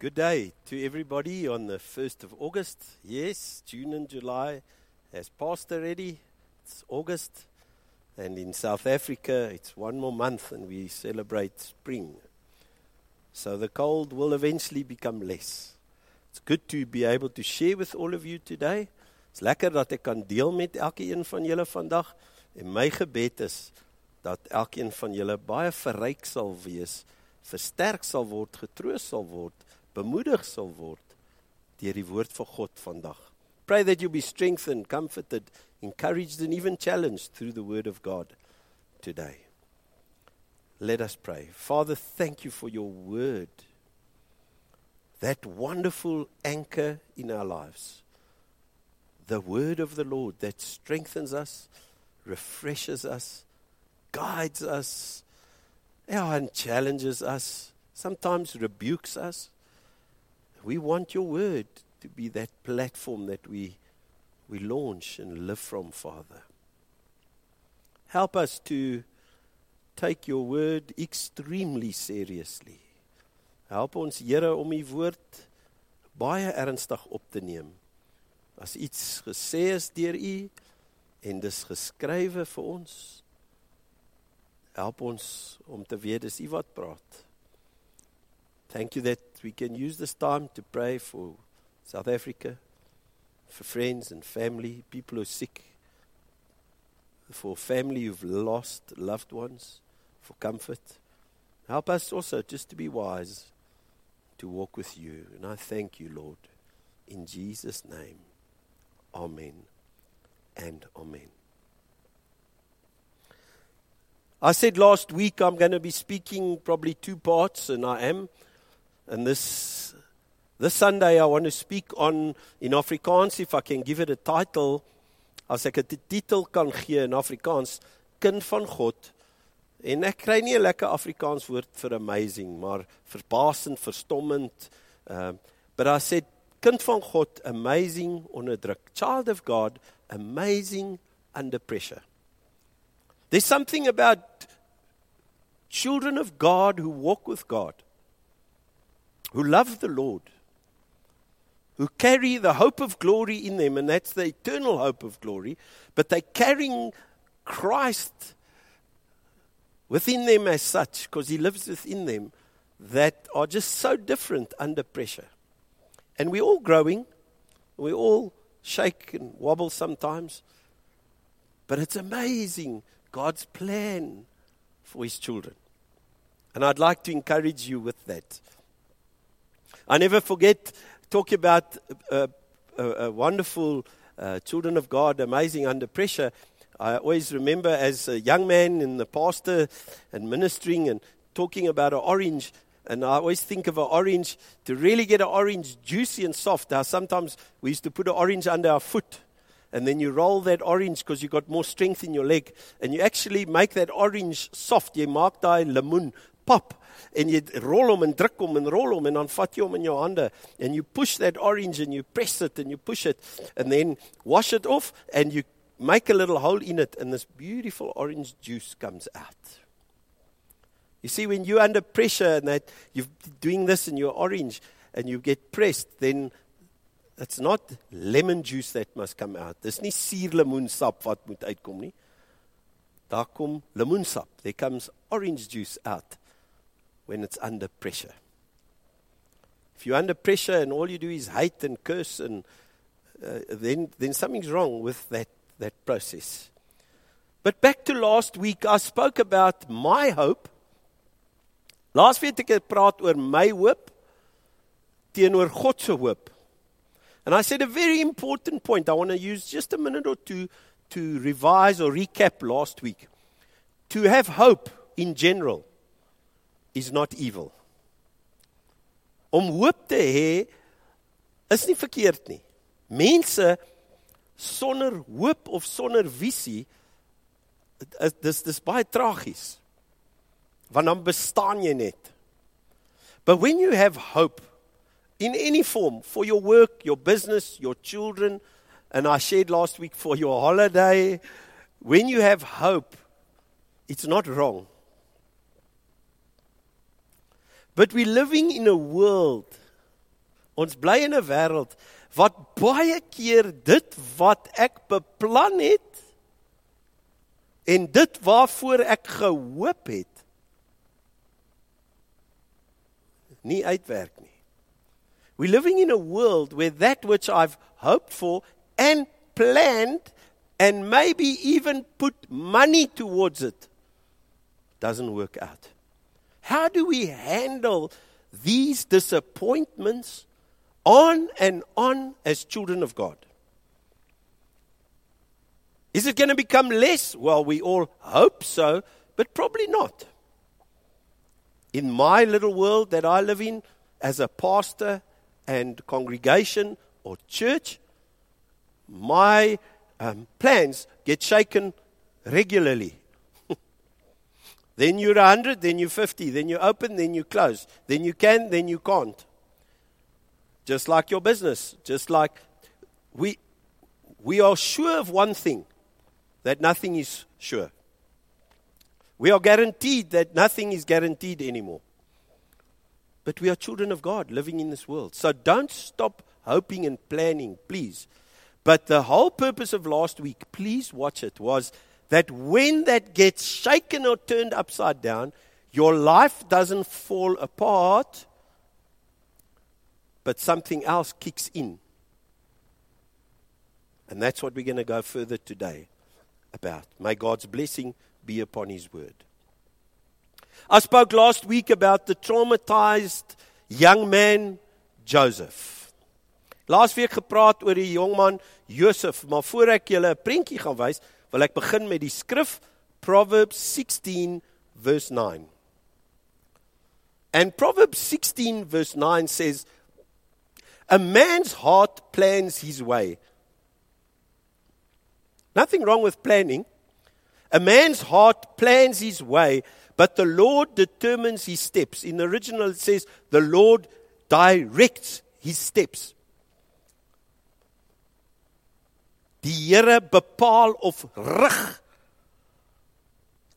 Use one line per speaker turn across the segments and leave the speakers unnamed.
Good day to everybody on the 1st of August. Yes, June and July has passed already. It's August. And in South Africa, it's one more month and we celebrate spring. So the cold will eventually become less. It's good to be able to share with all of you today. It's lekker dat ek kan deel met elkeen van julle vandag. En my gebed is dat elkeen van julle baie verryk sal wees, versterk sal word, getroos sal word bemoedig sal word deur die woord van God vandag. Pray that you be strengthened, comforted, encouraged and even challenged through the word of God today. Let us pray. Father, thank you for your word. That wonderful anchor in our lives. The word of the Lord that strengthens us, refreshes us, guides us, and challenges us, sometimes rebukes us. We want your word to be that platform that we, we launch and live from, Father. Help us to take your word extremely seriously. Help ons, Here, om u woord baie ernstig op te neem. As iets gesê is deur u en dis geskrywe vir ons, help ons om te weet dis u wat praat. Thank you that we can use this time to pray for South Africa, for friends and family, people who are sick, for family who've lost loved ones, for comfort. Help us also just to be wise to walk with you. And I thank you, Lord, in Jesus' name. Amen and amen. I said last week I'm going to be speaking probably two parts, and I am. And this, this Sunday, I want to speak on, in Afrikaans, if I can give it a title, as ek 'n titel kan gee in Afrikaans, kind van God. En ek kry nie 'n lekker Afrikaans woord vir amazing, maar verbasend, verstommend. Uh, but I said kind van God, amazing onder druk. Child of God, amazing under pressure. There's something about children of God who walk with God who love the Lord, who carry the hope of glory in them, and that's the eternal hope of glory, but they're carrying Christ within them as such, because He lives within them, that are just so different under pressure. And we're all growing, we all shake and wobble sometimes, but it's amazing God's plan for His children. And I'd like to encourage you with that. I never forget talking about uh, uh, uh, wonderful children of God, amazing under pressure. I always remember as a young man in the pastor and ministering and talking about an orange. And I always think of an orange to really get an orange juicy and soft. How sometimes we used to put an orange under our foot and then you roll that orange because you got more strength in your leg and you actually make that orange soft. You mark that lemon pop en jy rol hom en druk hom en rol hom en dan vat jy hom in jou hande and you push that orange and you press it and you push it and then wash it off and you make a little hole in it and this beautiful orange juice comes out. You see when you're under pressure and that you're doing this in your orange and you get pressed then it's not lemon juice that must come out. Dis nie suurlemoensap wat moet uitkom nie. Daar kom lemoensap. There comes orange juice out when it's under pressure. If you're under pressure and all you do is hate and curse, and uh, then, then something's wrong with that, that process. But back to last week, I spoke about my hope. Last week ek het praat oor my hoop teenoor God se. And I said a very important point. I want to use just a minute or two to revise or recap last week. To have hope in general is not evil. Om hoop te hê is nie verkeerd nie. Mense sonder hoop of sonder visie is dis dis baie tragies. Want dan bestaan jy net. But when you have hope in any form for your work, your business, your children, and I shared last week for your holiday, when you have hope, it's not wrong. But we're living in a world Ons bly in 'n wêreld wat baie keer dit wat ek beplan het en dit waarvoor ek gehoop het nie uitwerk nie. We're living in a world where that which I've hoped for and planned and maybe even put money towards it doesn't work out. How do we handle these disappointments on and on as children of God? Is it going to become less? Well, we all hope so, but probably not. In my little world that I live in, as a pastor and congregation or church, my um, plans get shaken regularly. Then you're 100, then you're 50, then you open, then you close. Then you can, then you can't. Just like your business, just like we, we are sure of one thing that nothing is sure. We are guaranteed that nothing is guaranteed anymore. But we are children of God living in this world. So don't stop hoping and planning, please. But the whole purpose of last week, please watch it, was that when that gets shaken or turned upside down, your life doesn't fall apart, but something else kicks in. And that's what we're going to go further today about. May God's blessing be upon His word. I spoke last week about the traumatized young man, Joseph. Laasweek gepraat oor die jongman Josef, maar voor ek julle 'n prentjie gaan wys, wil ek begin met die skrif Proverbs 16 verse 9. And Proverbs 16 verse 9 says a man's heart plans his way. Nothing wrong with planning. A man's heart plans his way, but the Lord determines his steps. In the original, it says, the Lord directs his steps. Die Here bepaal of rig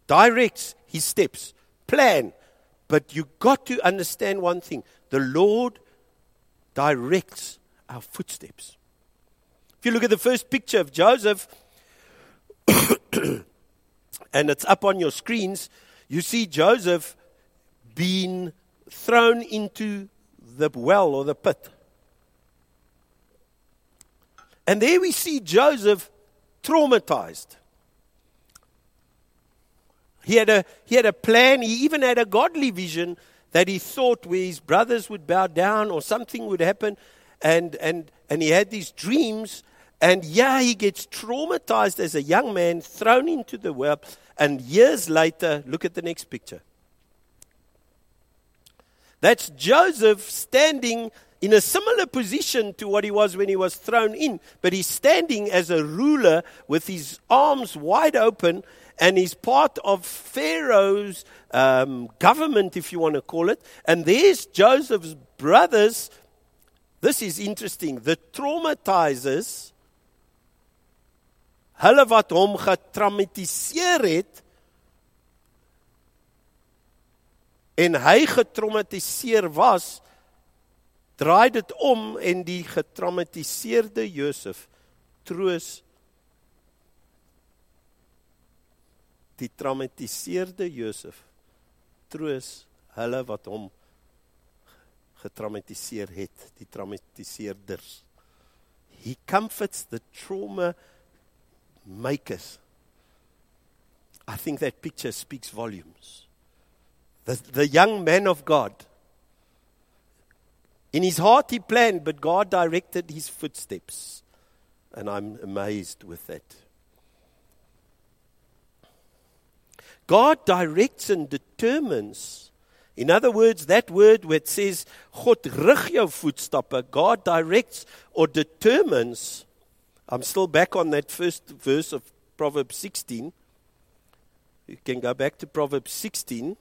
directs his steps, plan. But you got to understand one thing. The Lord directs our footsteps. If you look at the first picture of Joseph and it's up on your screens, you see Joseph being thrown into the well or the pit. And there we see Joseph traumatized. He had, a, he had a plan, he even had a godly vision that he thought where his brothers would bow down or something would happen. And, and, and he had these dreams. And yeah, he gets traumatized as a young man, thrown into the well. And years later, look at the next picture. That's Joseph standing in a similar position to what he was when he was thrown in, but he's standing as a ruler with his arms wide open, and he's part of Pharaoh's um, government, if you want to call it. And there's Joseph's brothers. This is interesting. The traumatizers, hulle wat hom getraumatiseer het, en hy getraumatiseer was, draai dit om en die getraumatiseerde Josef troos die traumatiseerde Josef troos hulle wat hom getraumatiseer het die traumatiseerders. He comforts the trauma makers. I think that picture speaks volumes. The the young man of god In his heart, he planned, but God directed his footsteps. And I'm amazed with that. God directs and determines. In other words, that word it says, God rig jou God directs or determines. I'm still back on that first verse of Proverbs 16. You can go back to Proverbs 16.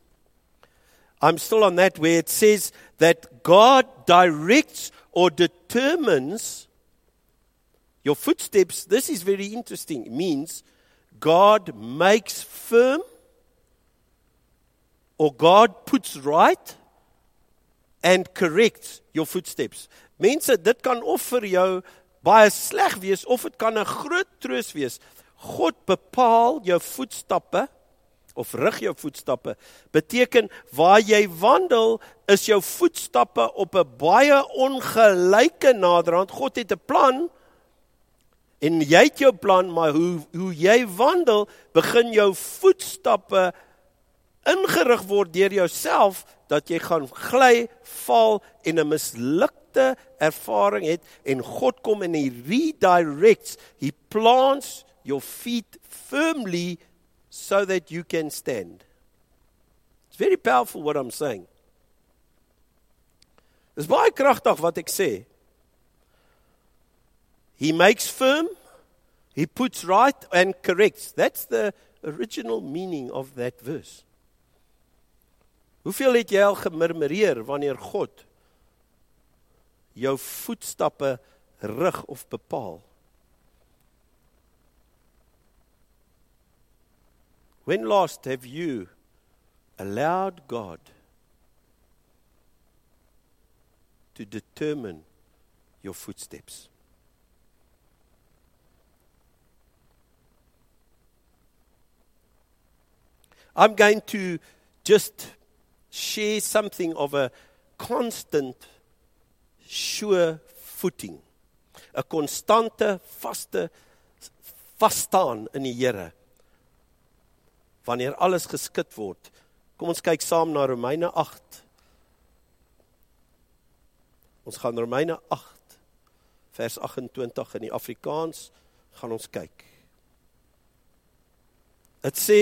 I'm still on that where it says that God directs or determines your footsteps. This is very interesting. It means God makes firm or God puts right and corrects your footsteps. Mense, dit kan of vir jou baie sleg wees of dit kan 'n groot troos wees. God bepaal jou voetstappe of rig jou voetstappe. Beteken waar jy wandel is jou voetstappe op 'n baie ongelyke naderhand. God het 'n plan en jy het jou plan, maar hoe hoe jy wandel, begin jou voetstappe ingerig word deur jouself dat jy gaan gly, val en 'n mislukte ervaring het en God kom en hy redirects, he plants your feet firmly so that you can stand. It's very powerful what I'm saying. Dis baie kragtig wat ek sê. He makes firm, he puts right and corrects. That's the original meaning of that verse. Hoeveel het jy al gemurmureer wanneer God jou voetstappe rig of bepaal? When last have you allowed God to determine your footsteps? I'm going to just share something of a constant, sure footing. 'n konstante, vaste vasstaan in die Here wanneer alles geskit word. Kom ons kyk saam na Romeine 8. Ons gaan Romeine 8 vers 28 in die Afrikaans gaan ons kyk. Dit sê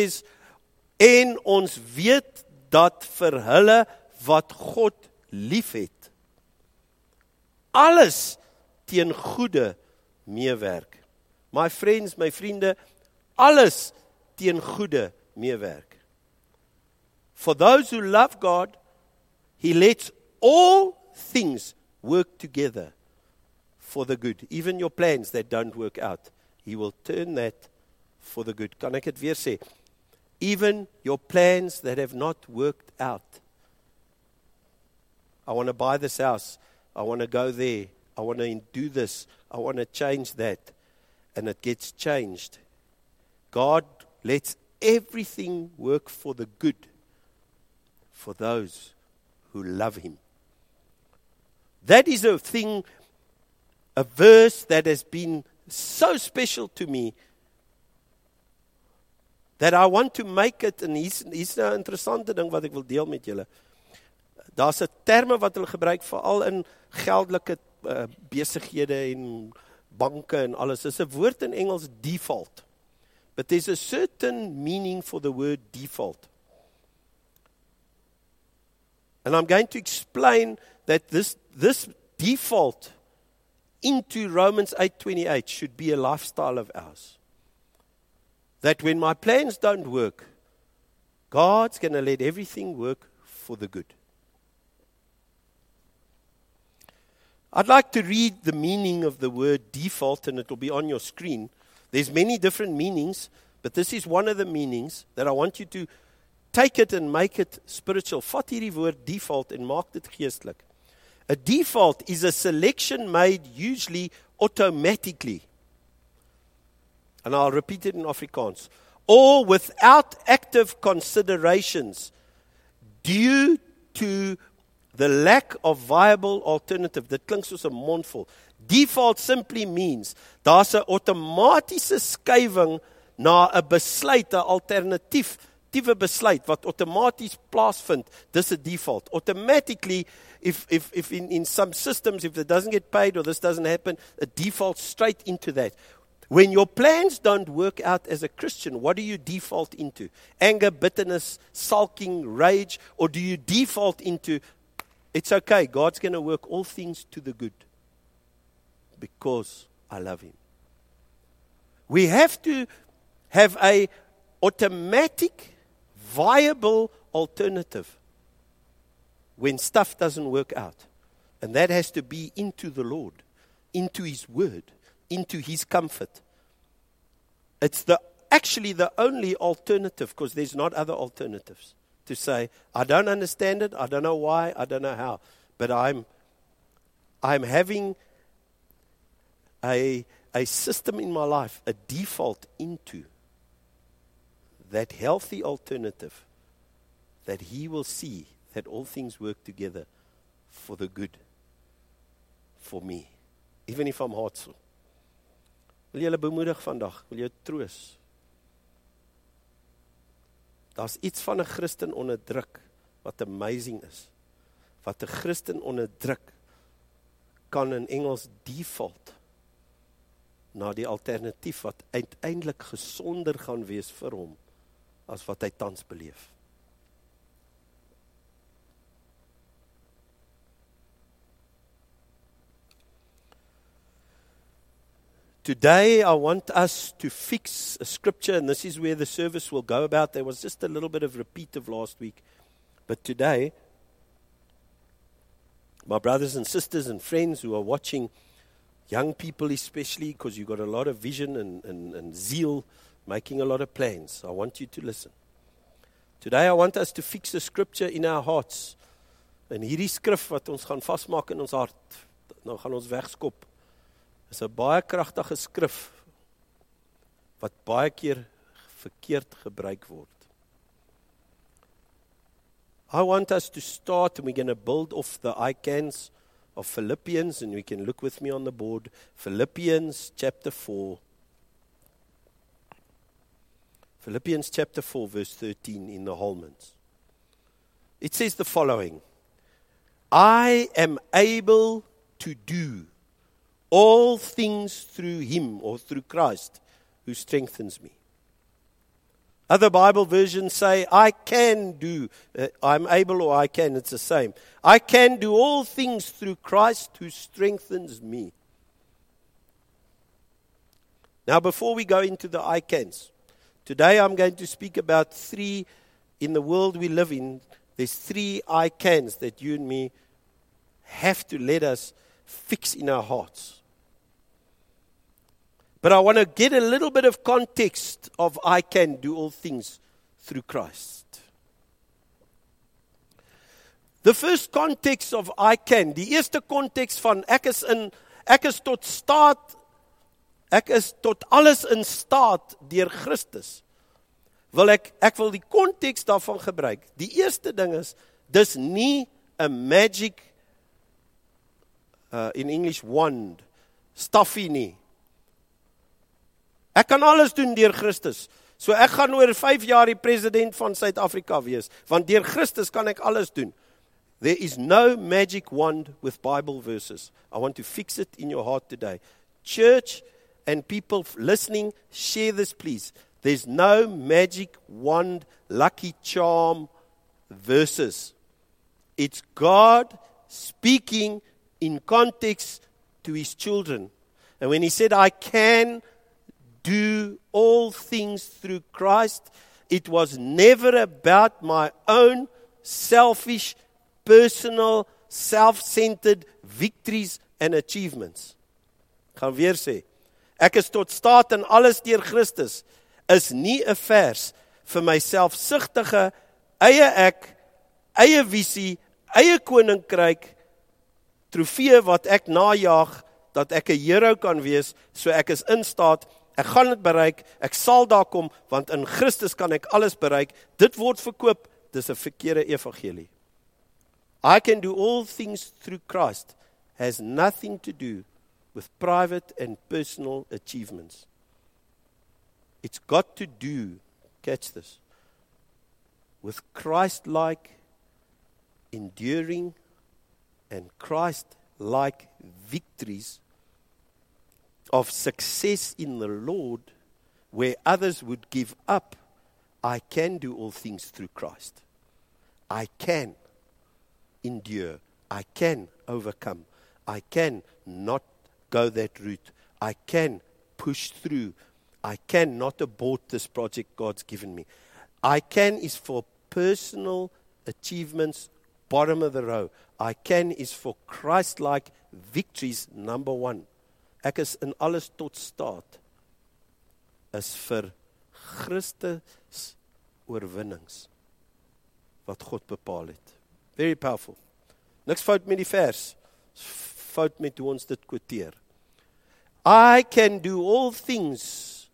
en ons weet dat vir hulle wat God liefhet alles teen goeie meewerk. My friends, my vriende, alles teen goeie meewerk. For those who love God, he lets all things work together for the good. Even your plans that don't work out, he will turn that for the good. Kan ek dit weer sê? Even your plans that have not worked out. I want to buy this house. I want to go there. I want to do this. I want to change that. And it gets changed. God lets everything work for the good for those who love him. That is a thing, a verse that has been so special to me that I want to make it en hier's hier's 'n interessante ding wat ek wil deel met julle. Daar's 'n terme wat hulle gebruik veral in geldelike uh, besighede en banke en alles. Dis 'n woord in Engels default. But there's a certain meaning for the word default. And I'm going to explain that this, this default into Romans 8:28 should be a lifestyle of ours. That when my plans don't work, God's going to let everything work for the good. I'd like to read the meaning of the word default and it will be on your screen. There's many different meanings, but this is one of the meanings that I want you to take it and make it spiritual. Vat hierdie woord default en maak dit geestelik. A default is a selection made usually automatically. And I'll repeat it in Afrikaans. Or without active considerations due to the lack of viable alternative. Dit klink soos 'n mondvol. Default simply means daar's 'n outomatiese skuwing na 'n besluit, 'n alternatief, tiewe besluit wat outomaties plaasvind. Dis 'n default. Automatically if if if in in some systems if it doesn't get paid or this doesn't happen, a default straight into that. When your plans don't work out as a Christian, what do you default into? Anger, bitterness, sulking, rage, or do you default into it's okay, God's going to work all things to the good? because I love him. We have to have a automatic viable alternative when stuff doesn't work out. And that has to be into the Lord, into his word, into his comfort. It's the actually the only alternative because there's not other alternatives to say I don't understand it, I don't know why, I don't know how, but I'm I'm having a, a system in my life, a default into that healthy alternative that He will see that all things work together for the good for me, even if I'm hurtful. Wil jy hulle bemoedig vandag? Wil jy troos? Daar's iets van 'n Christen onderdruk wat amazing is. Wat 'n Christen onderdruk kan in Engels default na die alternatief wat uiteindelik gesonder gaan wees vir hom as wat hy tans beleef. Today, I want us to fix a scripture, and this is where the service will go about. There was just a little bit of repeat of last week. But today, my brothers and sisters and friends who are watching, young people especially, because you've got a lot of vision and, and, and zeal, making a lot of plans, I want you to listen. Today, I want us to fix a scripture in our hearts. En hierdie skrif wat ons gaan vasmaak in ons hart, nou gaan ons wegskop is 'n baie kragtige skrif wat baie keer verkeerd gebruik word. I want us to start and we're going to build off the icons of Philippians and we can look with me on the board Philippians chapter 4 Philippians chapter 4 verse 13 in the Holmans. It says the following I am able to do all things through him or through Christ who strengthens me. Other Bible versions say, I can do, uh, I'm able or I can, it's the same. I can do all things through Christ who strengthens me. Now, before we go into the I cans, today I'm going to speak about three, in the world we live in, there's three I cans that you and me have to let us fix in our hearts. But I want to get a little bit of context of I can do all things through Christ. The first context of I can, die eerste konteks van ek is in ek is tot staat ek is tot alles in staat deur Christus. Wil ek ek wil die konteks daarvan gebruik. Die eerste ding is dis nie 'n magic uh in English wand stuffy nie. Ek kan alles doen deur Christus. So ek gaan oor 5 jaar die president van Suid-Afrika wees, want deur Christus kan ek alles doen. There is no magic wand with Bible verses. I want to fix it in your heart today. Church and people listening, share this please. There's no magic wand, lucky charm verses. It's God speaking in context to his children. And when he said, I can do all things through Christ. It was never about my own selfish, personal, self centered victories and achievements. Ek gaan weer sê, ek is tot staat in alles deur Christus is nie 'n vers vir my selfsugtige eie ek, eie visie, eie koninkryk trofee wat ek najag dat ek 'n hero kan wees, so ek is in staat Ek gaan dit bereik. Ek sal daar kom want in Christus kan ek alles bereik. Dit word verkoop. Dis 'n verkeerde evangelie. I can do all things through Christ has nothing to do with private and personal achievements. It's got to do, catch this, with Christ like enduring and Christ like victories of success in the Lord where others would give up, I can do all things through Christ. I can endure. I can overcome. I can not go that route. I can push through. I can not abort this project God's given me. I can is for personal achievements, bottom of the row. I can is for Christ like victories, number one. Ek is in alles tot staat is vir Christus oorwinnings wat God bepaal het. Very powerful. Niks fout met die vers. fout met hoe ons dit quoteer. I can do all things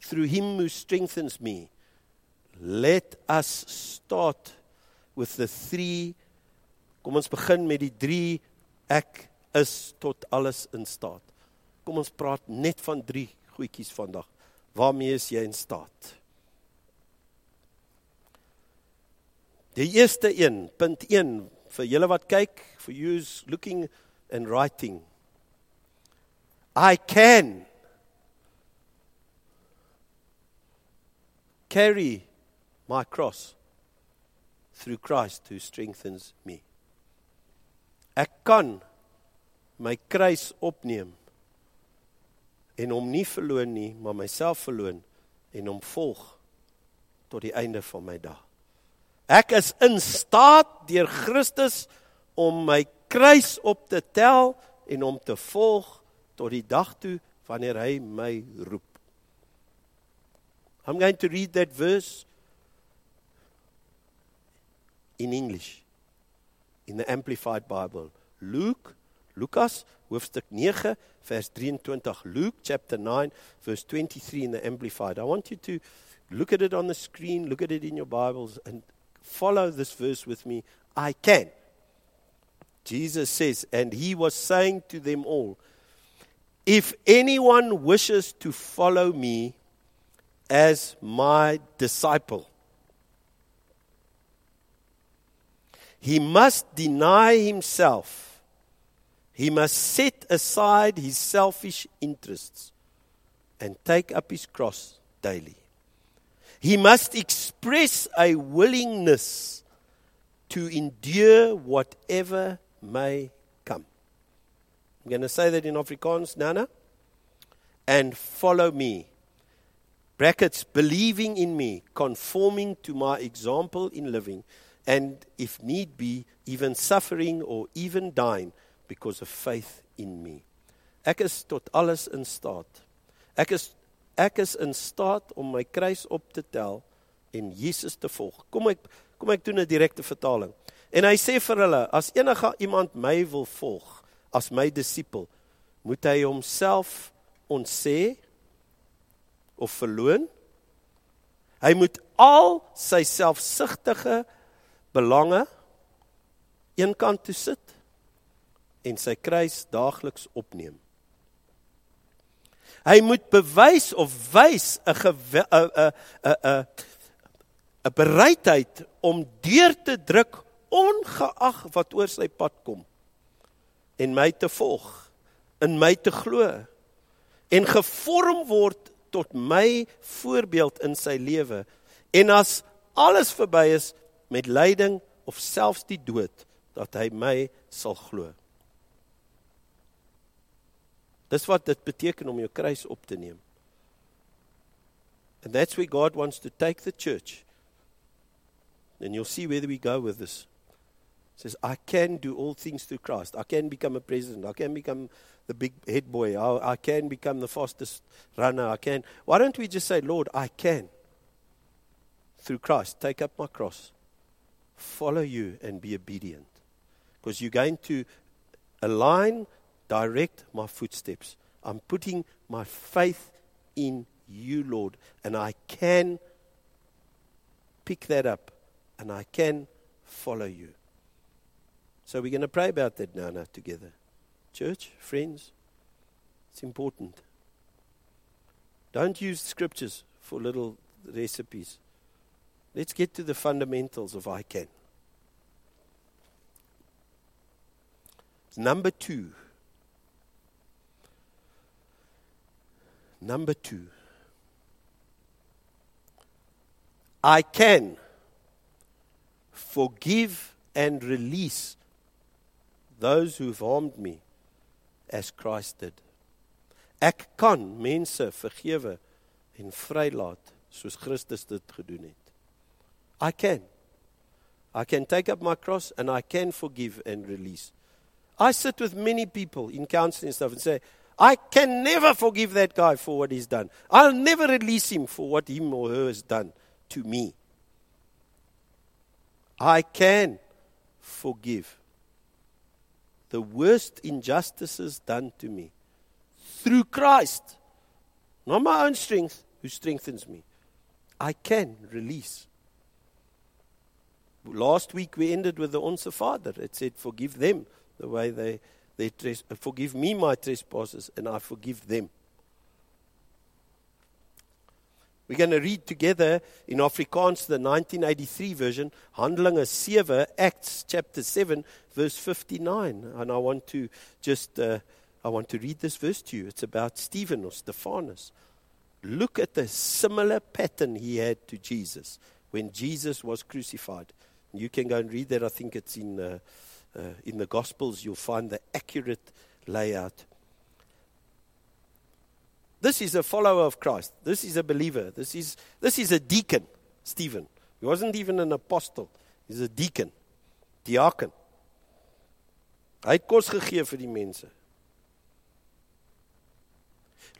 through him who strengthens me. Let us start with the three Kom ons begin met die 3 ek is tot alles in staat. Kom ons praat net van 3 goedjies vandag. Waarmee is jy in staat? Die eerste een, punt 1 vir julle wat kyk, for you's looking and writing. I can carry my cross through Christ who strengthens me. Ek kan my kruis opneem en hom nie verloon nie, maar myself verloon en hom volg tot die einde van my dag. Ek is in staat deur Christus om my kruis op te tel en hom te volg tot die dag toe wanneer hy my roep. I'm going to read that verse in English in the amplified Bible. Luke Lukas hoofstuk 9 vers 23 Luke chapter 9 verse 23 in the amplified. I want you to look at it on the screen, look at it in your Bibles and follow this verse with me. I can. Jesus says and he was saying to them all if anyone wishes to follow me as my disciple he must deny himself. He must set aside his selfish interests and take up his cross daily. He must express a willingness to endure whatever may come. I'm going to say that in Afrikaans, Nana. And follow me. Brackets, believing in me, conforming to my example in living and if need be, even suffering or even dying because of faith in me. Ek is tot alles in staat. Ek is ek is in staat om my kruis op te tel en Jesus te volg. Kom ek kom ek doen 'n direkte vertaling. En hy sê vir hulle, as enige iemand my wil volg as my disipel, moet hy homself ontsê of verloon. Hy moet al sy selfsugtige belange eenkant toe sit en sy kruis daagliks opneem. Hy moet bewys of wys 'n 'n 'n 'n 'n bereidheid om deur te druk ongeag wat oor sy pad kom en my te volg, in my te glo en gevorm word tot my voorbeeld in sy lewe en as alles verby is met lyding of selfs die dood dat hy my sal glo. Dis wat dit beteken om jou kruis op te neem. And that's where God wants to take the church. And you'll see where we go with this. It says, I can do all things through Christ. I can become a president. I can become the big head boy. I, I can become the fastest runner. I can. Why don't we just say, Lord, I can, through Christ, take up my cross follow you and be obedient. Because you're going to align, direct my footsteps. I'm putting my faith in you, Lord, and I can pick that up and I can follow you. So we're going to pray about that now, now together. Church, friends, it's important. Don't use scriptures for little recipes. Let's get to the fundamentals of I can. Number two. Number two. I can forgive and release those who've harmed me as Christ did. Ek kan mense vergewe en vrylaat soos Christus dit gedoen het. I can. I can take up my cross and I can forgive and release. I sit with many people in counseling and stuff and say, I can never forgive that guy for what he's done. I'll never release him for what him or her has done to me. I can forgive the worst injustices done to me. Through Christ, not my own strength, who strengthens me, I can release. Last week we ended with the Onse Father. It said, Forgive them the way they, they tres- forgive me my trespasses, and I forgive them. We're going to read together in Afrikaans the 1983 version, Handelinge 7, Acts chapter 7, verse 59. And I want to just, uh, I want to read this verse to you. It's about Stephen or Stephanus. Look at the similar pattern he had to Jesus when Jesus was crucified. You can go and read that. I think it's in, uh, uh, in the Gospels. You'll find the accurate layout. This is a follower of Christ. This is a believer. This is, this is a deacon, Stephen. He wasn't even an apostle. He's a deacon, diaken. Hy het kos gegee vir die mense.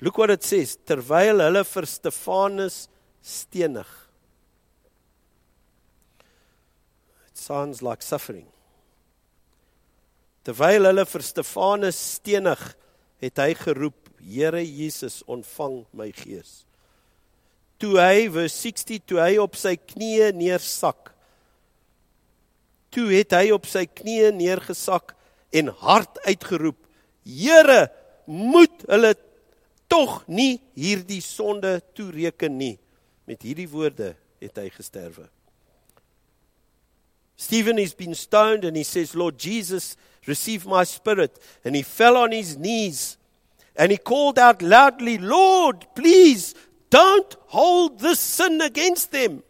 Look what it says, terwyl hulle vir Stefanus stenig. It sounds like suffering. Terwyl hulle vir Stefanus stenig, het hy geroep Here Jesus, ontvang my gees. Toe hy vers 60 toe hy op sy knieë neersak. Toe het hy op sy knieë neergesak en hard uitgeroep: Here, moet hulle tog nie hierdie sonde toereken nie. Met hierdie woorde het hy gesterwe. Stephen has been stoned and he says, Lord Jesus, receive my spirit. And he fell on his knees And he called out loudly, Lord, please don't hold this sin against them.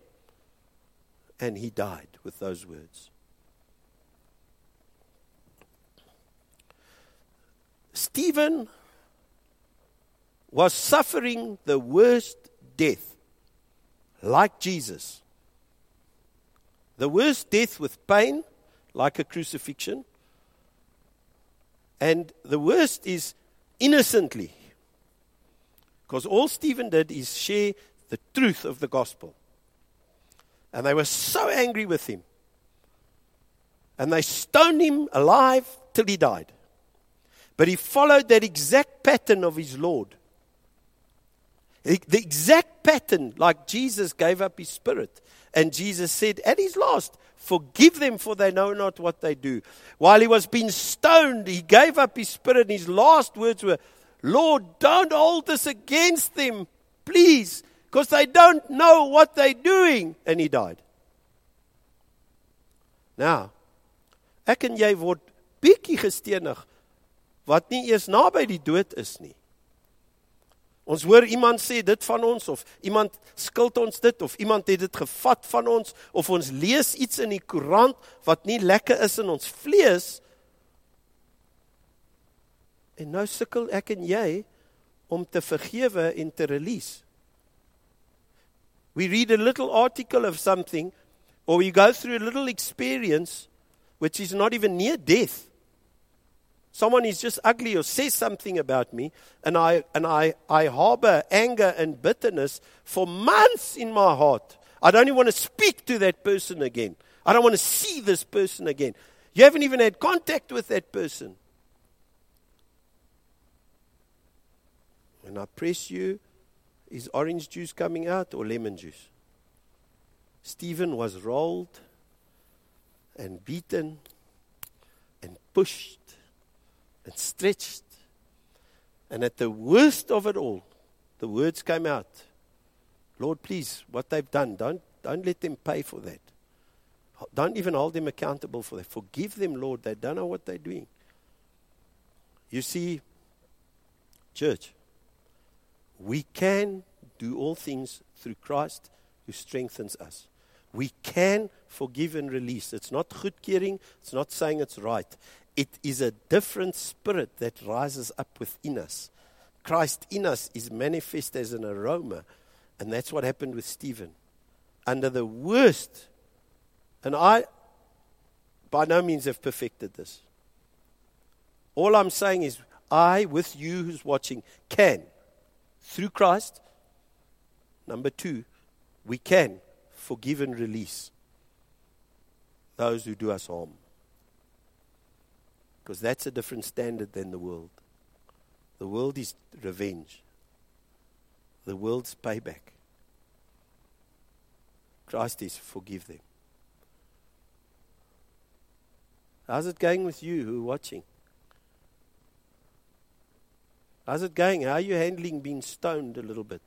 And he died with those words. Stephen was suffering the worst death, like Jesus. The worst death with pain, like a crucifixion. And the worst is innocently. Because all Stephen did is share the truth of the gospel. And they were so angry with him. And they stoned him alive till he died. But he followed that exact pattern of his Lord. The exact pattern, like Jesus gave up his spirit. And Jesus said at his last, Forgive them, for they know not what they do. While he was being stoned, he gave up his spirit, and his last words were, Lord, don't hold this against them, please, because they don't know what they're doing. And he died. Nou, ek en jy word bietjie gestenig wat nie eers naby die dood is nie. Ons hoor iemand sê dit van ons of iemand skuld ons dit of iemand het dit gevat van ons of ons lees iets in die koerant wat nie lekker is in ons vlees. En nou sukkel ek en jy om te vergewe en te release. We read a little article of something or we go through a little experience which is not even near death someone is just ugly or says something about me, and I, and I, I harbor anger and bitterness for months in my heart. I don't even want to speak to that person again. I don't want to see this person again. You haven't even had contact with that person. When I press you, is orange juice coming out or lemon juice? Stephen was rolled and beaten and pushed and stretched. And at the worst of it all, the words came out Lord, please, what they've done, don't, don't let them pay for that. Don't even hold them accountable for that. Forgive them, Lord. They don't know what they're doing. You see, church, we can do all things through Christ who strengthens us. We can forgive and release. It's not goedkering, it's not saying it's right it is a different spirit that rises up within us. Christ in us is manifest as an aroma. And that's what happened with Stephen. Under the worst, and I by no means have perfected this. All I'm saying is, I, with you who's watching, can, through Christ, number two, we can forgive and release those who do us harm. Because that's a different standard than the world. The world is revenge, the world's payback. Christ is forgive them. How's it going with you who are watching? How's it going? How are you handling being stoned a little bit?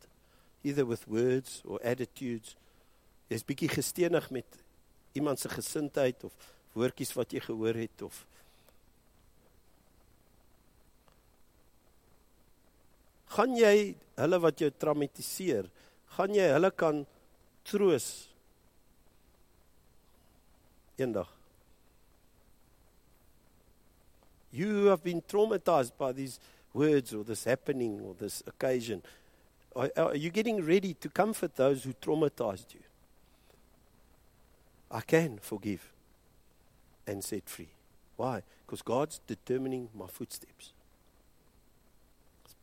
Either with words or attitudes. Jy's bietjie gestenig met iemand se gesindheid of woordjies wat jy gehoor het of gaan jy hulle wat jou traumatiseer, gaan jy hulle kan troos eendag You have been traumatized by these words or this happening or this occasion, are, are you getting ready to comfort those who traumatized you? I can forgive and set free. Why? Because God's determining my footsteps.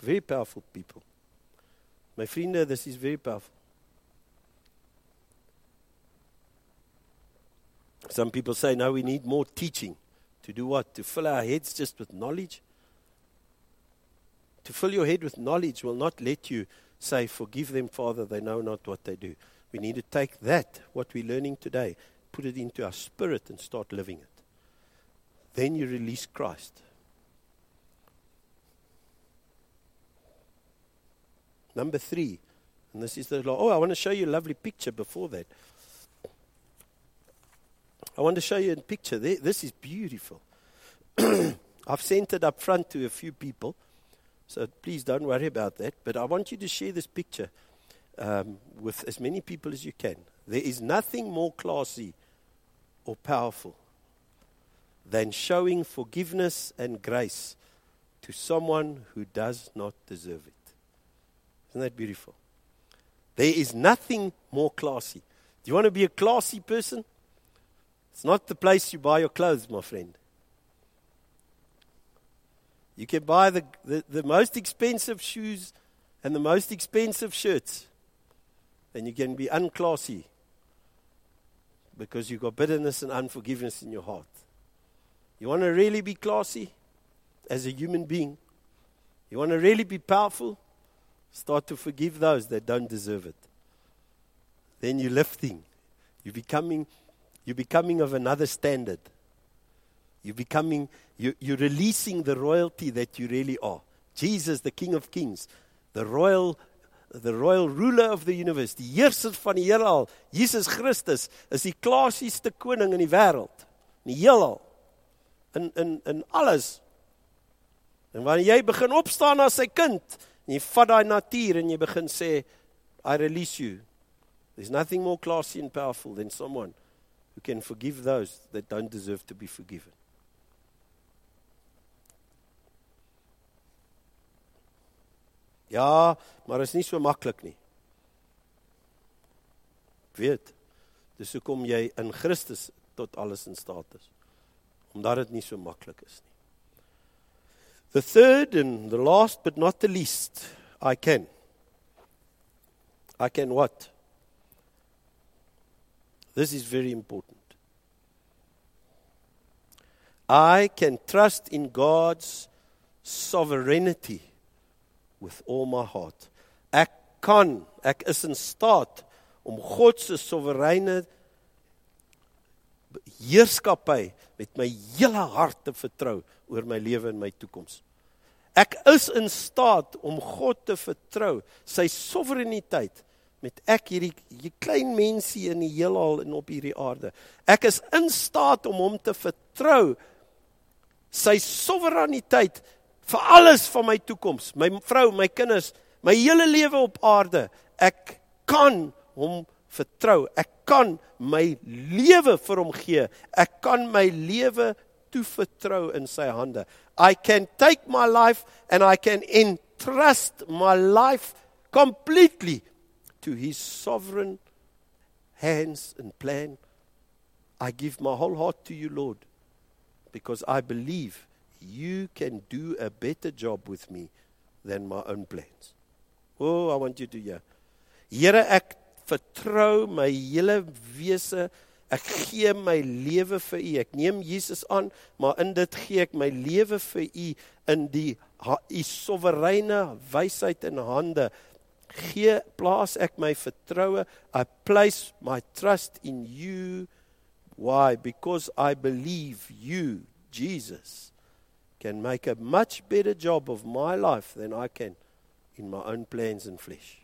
Very powerful, people. My friend, this is very powerful. Some people say, now we need more teaching. To do what? To fill our heads just with knowledge? To fill your head with knowledge will not let you say, Forgive them, Father, they know not what they do. We need to take that, what we're learning today, put it into our spirit and start living it. Then you release Christ. Number three, and this is the law. Oh, I want to show you a lovely picture before that. I want to show you a picture. This is beautiful. I've sent it up front to a few people. So please don't worry about that. But I want you to share this picture um, with as many people as you can. There is nothing more classy or powerful than showing forgiveness and grace to someone who does not deserve it. Isn't that beautiful? There is nothing more classy. Do you want to be a classy person? It's not the place you buy your clothes, my friend. You can buy the, the, the most expensive shoes and the most expensive shirts, and you can be unclassy because you've got bitterness and unforgiveness in your heart. You want to really be classy as a human being? You want to really be powerful? Start to forgive those that don't deserve it. Then you're lifting. You're becoming, you're becoming of another standard. You're becoming, you, you're releasing the royalty that you really are. Jesus, the King of Kings, the royal, the royal ruler of the universe, die heerser van die heelal, Jesus Christus, is die klassieste koning in die wêreld, in die heelal. In in in alles. En wanneer jy begin opstaan as sy kind, en jy vat daai natuur en jy begin sê I release you. There's nothing more classy and powerful than someone who can forgive those that don't deserve to be forgiven. Ja, maar is nie so maklik nie. Weet, dis hoekom jy in Christus tot alles in staat is. Omdat dit nie so maklik is nie. The third and the last but not the least, I can. I can what? This is very important. I can trust in God's sovereignty with all my heart. Ek kan, ek is in staat om God se soewereine heerskappy met my hele hart te vertrou oor my lewe en my toekoms. Ek is in staat om God te vertrou, sy soewereiniteit met ek hierdie hier klein mensie in die heelal en op hierdie aarde. Ek is in staat om hom te vertrou sy soewereiniteit vir alles van my toekoms, my vrou, my kinders, my hele lewe op aarde. Ek kan hom vertrou. Ek kan my lewe vir hom gee. Ek kan my lewe toevertrou in sy hande. I can take my life and I can entrust my life completely to his sovereign hands and plan. I give my whole heart to you, Lord, because I believe you can do a better job with me than my own plans. Oh, I want you to hear. Here ek vertrou my hele wese, Ek gee my lewe vir U. Ek neem Jesus aan, maar in dit gee ek my lewe vir U in die U soewereine wysheid in hande. Gee plaas ek my vertroue. I place my trust in you. Why? Because I believe you, Jesus, can make a much better job of my life than I can in my own plans and flesh.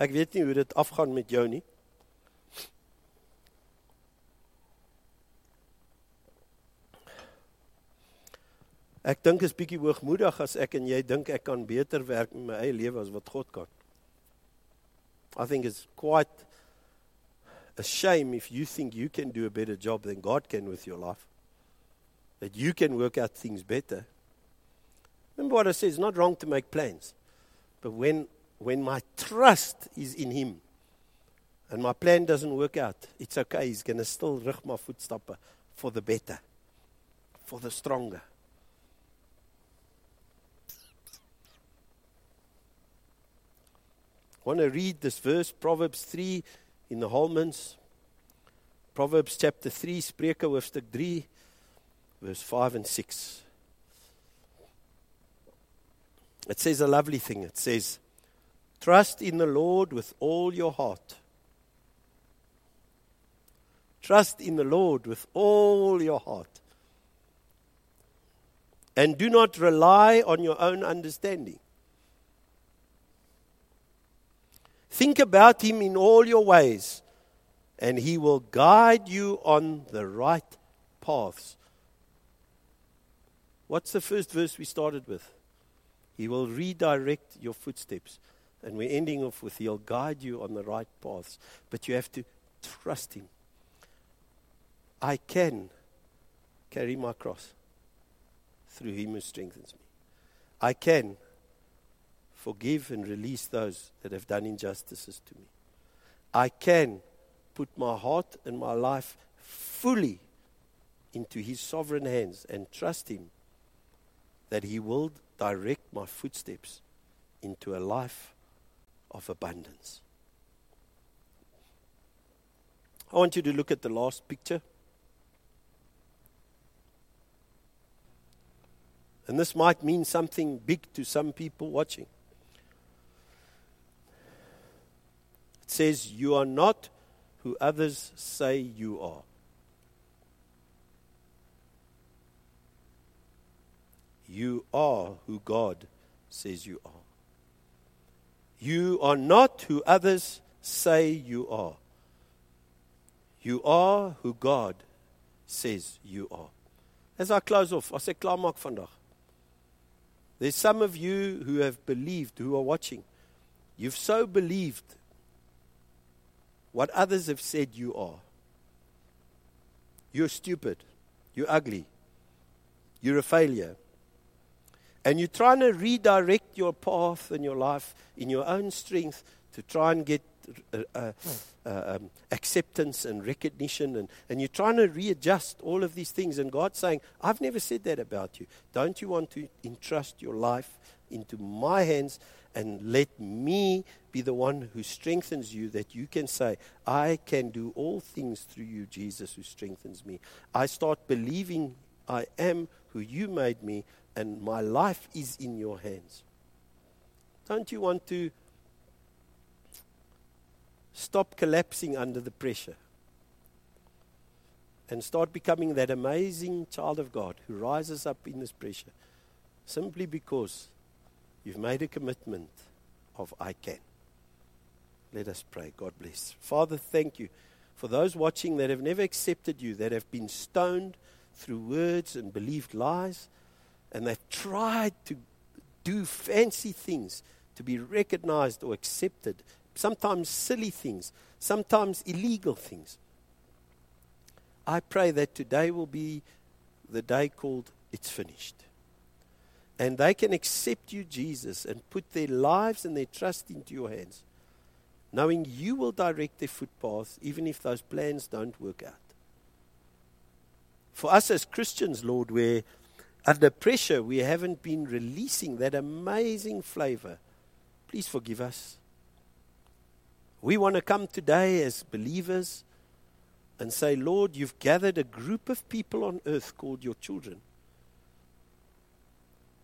Ek weet nie hoe dit afgaan met jou nie. Ek dink is bietjie hoogmoedig as ek en jy dink ek kan beter werk met my eie lewe as wat God kan. I think it's quite a shame if you think you can do a better job than God can with your life. That you can work out things better. Remember what I said, it's not wrong to make plans. But when when my trust is in him and my plan doesn't work out, it's okay. He's going to still rig my voetstappe for the better, for the stronger. I want to read this verse, Proverbs 3 in the Holmans. Proverbs chapter 3, Spreuke hoofstuk 3, verse 5 and 6. It says a lovely thing. It says, Trust in the Lord with all your heart. Trust in the Lord with all your heart. And do not rely on your own understanding. Think about him in all your ways, and he will guide you on the right paths. What's the first verse we started with? He will redirect your footsteps. And we're ending off with He'll guide you on the right paths. But you have to trust Him. I can carry my cross through Him who strengthens me. I can forgive and release those that have done injustices to me. I can put my heart and my life fully into His sovereign hands and trust Him that He will direct my footsteps into a life of abundance. I want you to look at the last picture. And this might mean something big to some people watching. It says, You are not who others say you are. You are who God says you are. You are not who others say you are. You are who God says you are. As I close off, I say klaar maak vandag. There's some of you who have believed, who are watching. You've so believed what others have said you are. You're stupid. You're ugly. You're a failure and you're trying to redirect your path and your life in your own strength to try and get uh, uh, uh, um, acceptance and recognition, and, and you're trying to readjust all of these things. And God's saying, I've never said that about you. Don't you want to entrust your life into my hands and let me be the one who strengthens you that you can say, I can do all things through you, Jesus, who strengthens me. I start believing I am who you made me and my life is in your hands. Don't you want to stop collapsing under the pressure and start becoming that amazing child of God who rises up in this pressure simply because you've made a commitment of I can? Let us pray. God bless. Father, thank you for those watching that have never accepted you, that have been stoned through words and believed lies and they've tried to do fancy things to be recognized or accepted, sometimes silly things, sometimes illegal things. I pray that today will be the day called It's Finished. And they can accept you, Jesus, and put their lives and their trust into your hands, knowing you will direct their footpaths, even if those plans don't work out. For us as Christians, Lord, where under pressure, we haven't been releasing that amazing flavor. Please forgive us. We want to come today as believers and say, Lord, you've gathered a group of people on earth called your children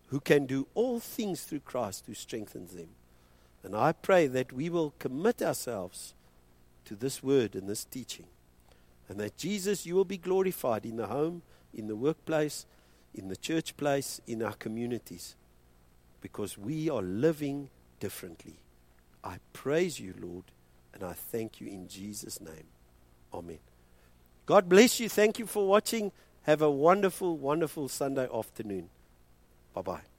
who can do all things through Christ who strengthens them. And I pray that we will commit ourselves to this word and this teaching. And that Jesus, you will be glorified in the home, in the workplace, in the church place, in our communities. Because we are living differently. I praise you, Lord, and I thank you in Jesus' name. Amen. God bless you. Thank you for watching. Have a wonderful, wonderful Sunday afternoon. Bye bye.